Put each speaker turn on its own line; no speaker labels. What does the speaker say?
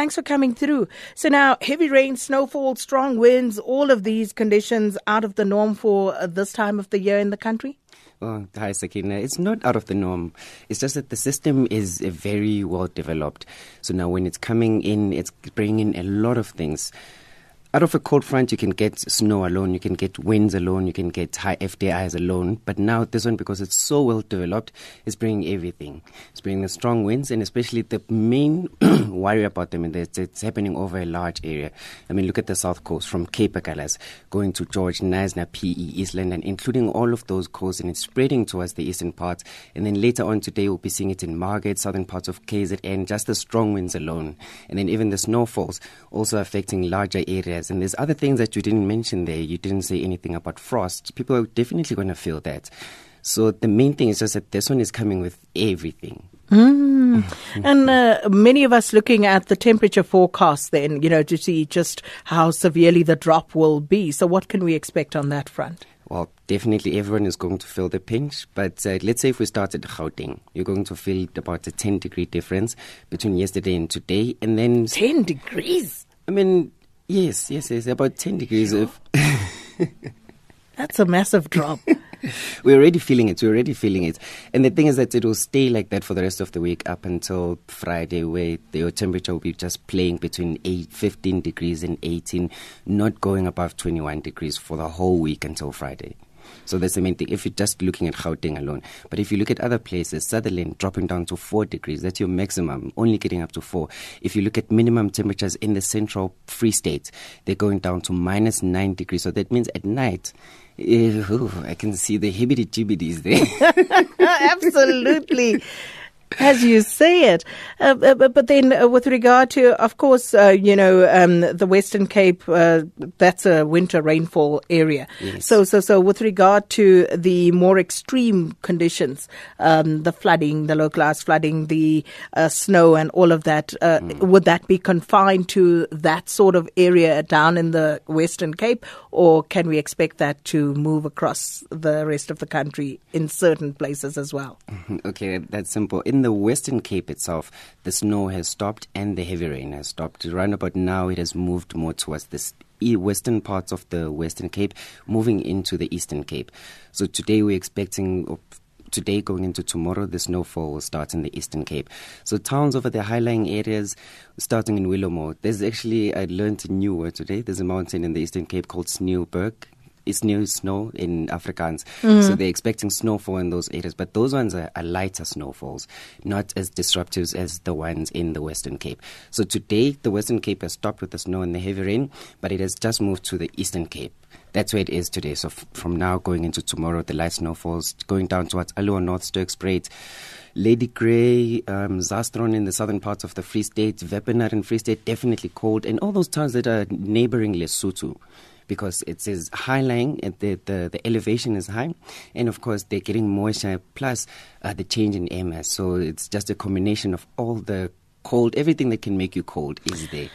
Thanks for coming through. So now, heavy rain, snowfall, strong winds, all of these conditions out of the norm for uh, this time of the year in the country?
Oh, hi, Sakina. It's not out of the norm. It's just that the system is very well developed. So now, when it's coming in, it's bringing in a lot of things out of a cold front, you can get snow alone, you can get winds alone, you can get high FDIs alone. But now this one, because it's so well developed, is bringing everything. It's bringing the strong winds, and especially the main worry about them is it's happening over a large area. I mean, look at the south coast from Cape Agulhas going to George, Knysna, PE, East London, including all of those coasts, and it's spreading towards the eastern parts. And then later on today, we'll be seeing it in Margate, southern parts of KZN, just the strong winds alone. And then even the snowfalls also affecting larger areas And there's other things that you didn't mention there. You didn't say anything about frost. People are definitely going to feel that. So the main thing is just that this one is coming with everything.
Mm. and uh, many of us looking at the temperature forecast then, you know, to see just how severely the drop will be. So, what can we expect on that front?
Well, definitely everyone is going to feel the pinch. But uh, let's say if we start at Gauteng, you're going to feel about a 10 degree difference between yesterday and today. And then.
10 degrees?
I mean, Yes, yes, yes. About 10 degrees of.
That's a massive drop.
We're already feeling it. We're already feeling it. And the thing is that it will stay like that for the rest of the week up until Friday, where the temperature will be just playing between 8, 15 degrees and 18, not going above 21 degrees for the whole week until Friday. So that's the main thing. If you're just looking at Gauteng alone, but if you look at other places, Sutherland dropping down to four degrees, that's your maximum, only getting up to four. If you look at minimum temperatures in the central Free State, they're going down to minus nine degrees. So that means at night. Eh, Ew, I can see the hibbity jibbities there.
Absolutely as you say it. Uh, uh but then, uh, with regard to, of course, uh, you know, um, the Western Cape, uh, that's a winter rainfall area. Yes. So, so, so, with regard to the more extreme conditions, um, the flooding, the localized flooding, the uh, snow, and all of that, mm. would that be confined to that sort of area down in the Western Cape, or can we expect that to move across the rest of the country in certain places as well?
Okay, that's simple. In the Western Cape itself, the snow has stopped and the heavy rain has stopped. Around about now, it has moved more towards the western parts of the Western Cape, moving into the Eastern Cape. So today we're expecting oh, today going into tomorrow, the snowfall will start in the Eastern Cape. So towns over the high-lying areas, starting in Willowmore. There's actually, I learned a new word today. There's a mountain in the Eastern Cape called Sneeuwberg it's new snow in Afrikaans. Mm-hmm. So they're expecting snowfall in those areas. But those ones are, are, lighter snowfalls, not as disruptive as the ones in the Western Cape. So today, the Western Cape has stopped with the snow and the heavy rain, but it has just moved to the Eastern Cape. That's where it is today. So f- from now going into tomorrow, the light snowfalls going down towards Aliwal North, Sterkspruit, Ladygray, um, Zastron in the southern parts of the Free State, Wepener in Free State, definitely cold, and all those towns that are neighboring Lesotho because it is high lying, the, the, the elevation is high, and of course they're getting moisture plus uh, the change in air mass. So it's just a combination of all the cold, everything that can make you cold is there.